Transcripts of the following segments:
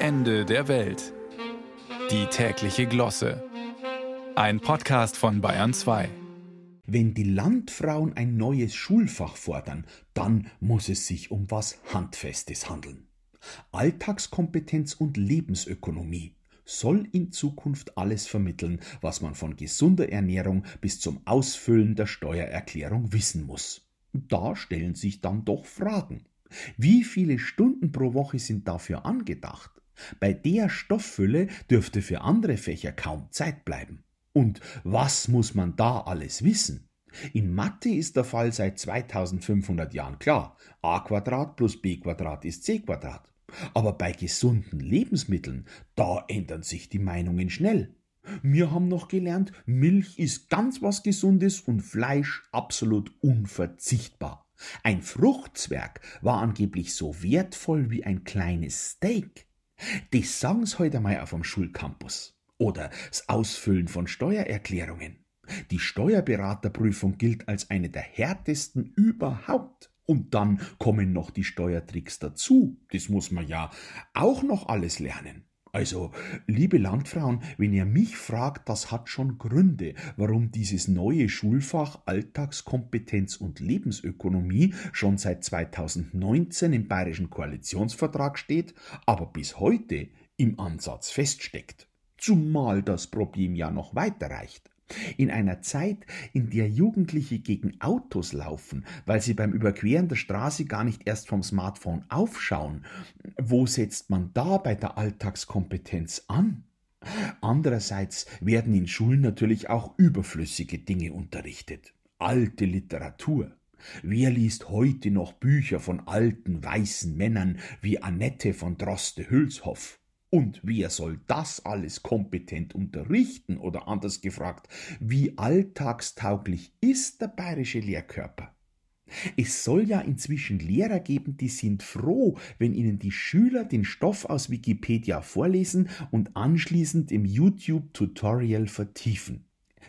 Ende der Welt. Die tägliche Glosse. Ein Podcast von Bayern 2. Wenn die Landfrauen ein neues Schulfach fordern, dann muss es sich um was Handfestes handeln. Alltagskompetenz und Lebensökonomie soll in Zukunft alles vermitteln, was man von gesunder Ernährung bis zum Ausfüllen der Steuererklärung wissen muss. Da stellen sich dann doch Fragen. Wie viele Stunden pro Woche sind dafür angedacht? Bei der Stofffülle dürfte für andere Fächer kaum Zeit bleiben. Und was muss man da alles wissen? In Mathe ist der Fall seit 2500 Jahren klar. a plus b ist c. Aber bei gesunden Lebensmitteln, da ändern sich die Meinungen schnell. Wir haben noch gelernt, Milch ist ganz was Gesundes und Fleisch absolut unverzichtbar. Ein Fruchtzwerg war angeblich so wertvoll wie ein kleines Steak. Das sagen's heute mal auf dem Schulcampus. Oder das Ausfüllen von Steuererklärungen. Die Steuerberaterprüfung gilt als eine der härtesten überhaupt. Und dann kommen noch die Steuertricks dazu. Das muss man ja auch noch alles lernen. Also, liebe Landfrauen, wenn ihr mich fragt, das hat schon Gründe, warum dieses neue Schulfach Alltagskompetenz und Lebensökonomie schon seit 2019 im bayerischen Koalitionsvertrag steht, aber bis heute im Ansatz feststeckt. Zumal das Problem ja noch weiter reicht. In einer Zeit, in der Jugendliche gegen Autos laufen, weil sie beim Überqueren der Straße gar nicht erst vom Smartphone aufschauen, wo setzt man da bei der Alltagskompetenz an? Andererseits werden in Schulen natürlich auch überflüssige Dinge unterrichtet. Alte Literatur. Wer liest heute noch Bücher von alten weißen Männern wie Annette von Droste-Hülshoff? Und wer soll das alles kompetent unterrichten? Oder anders gefragt, wie alltagstauglich ist der bayerische Lehrkörper? Es soll ja inzwischen Lehrer geben, die sind froh, wenn ihnen die Schüler den Stoff aus Wikipedia vorlesen und anschließend im YouTube-Tutorial vertiefen.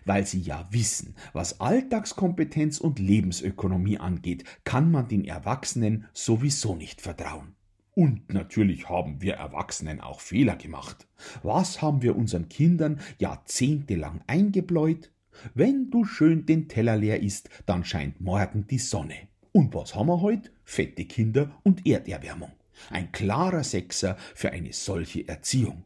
Weil sie ja wissen, was Alltagskompetenz und Lebensökonomie angeht, kann man den Erwachsenen sowieso nicht vertrauen. Und natürlich haben wir Erwachsenen auch Fehler gemacht. Was haben wir unseren Kindern jahrzehntelang eingebläut? Wenn du schön den Teller leer isst, dann scheint morgen die Sonne. Und was haben wir heute? Fette Kinder und Erderwärmung. Ein klarer Sechser für eine solche Erziehung.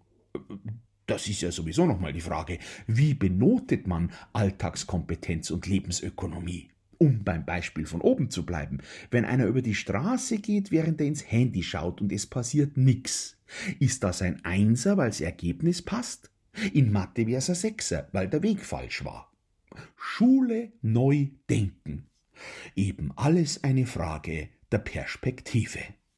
Das ist ja sowieso nochmal die Frage, wie benotet man Alltagskompetenz und Lebensökonomie? Um beim Beispiel von oben zu bleiben, wenn einer über die Straße geht, während er ins Handy schaut und es passiert nix, ist das ein Einser, weil das Ergebnis passt? In Mathe wär's ein Sechser, weil der Weg falsch war. Schule neu denken. Eben alles eine Frage der Perspektive.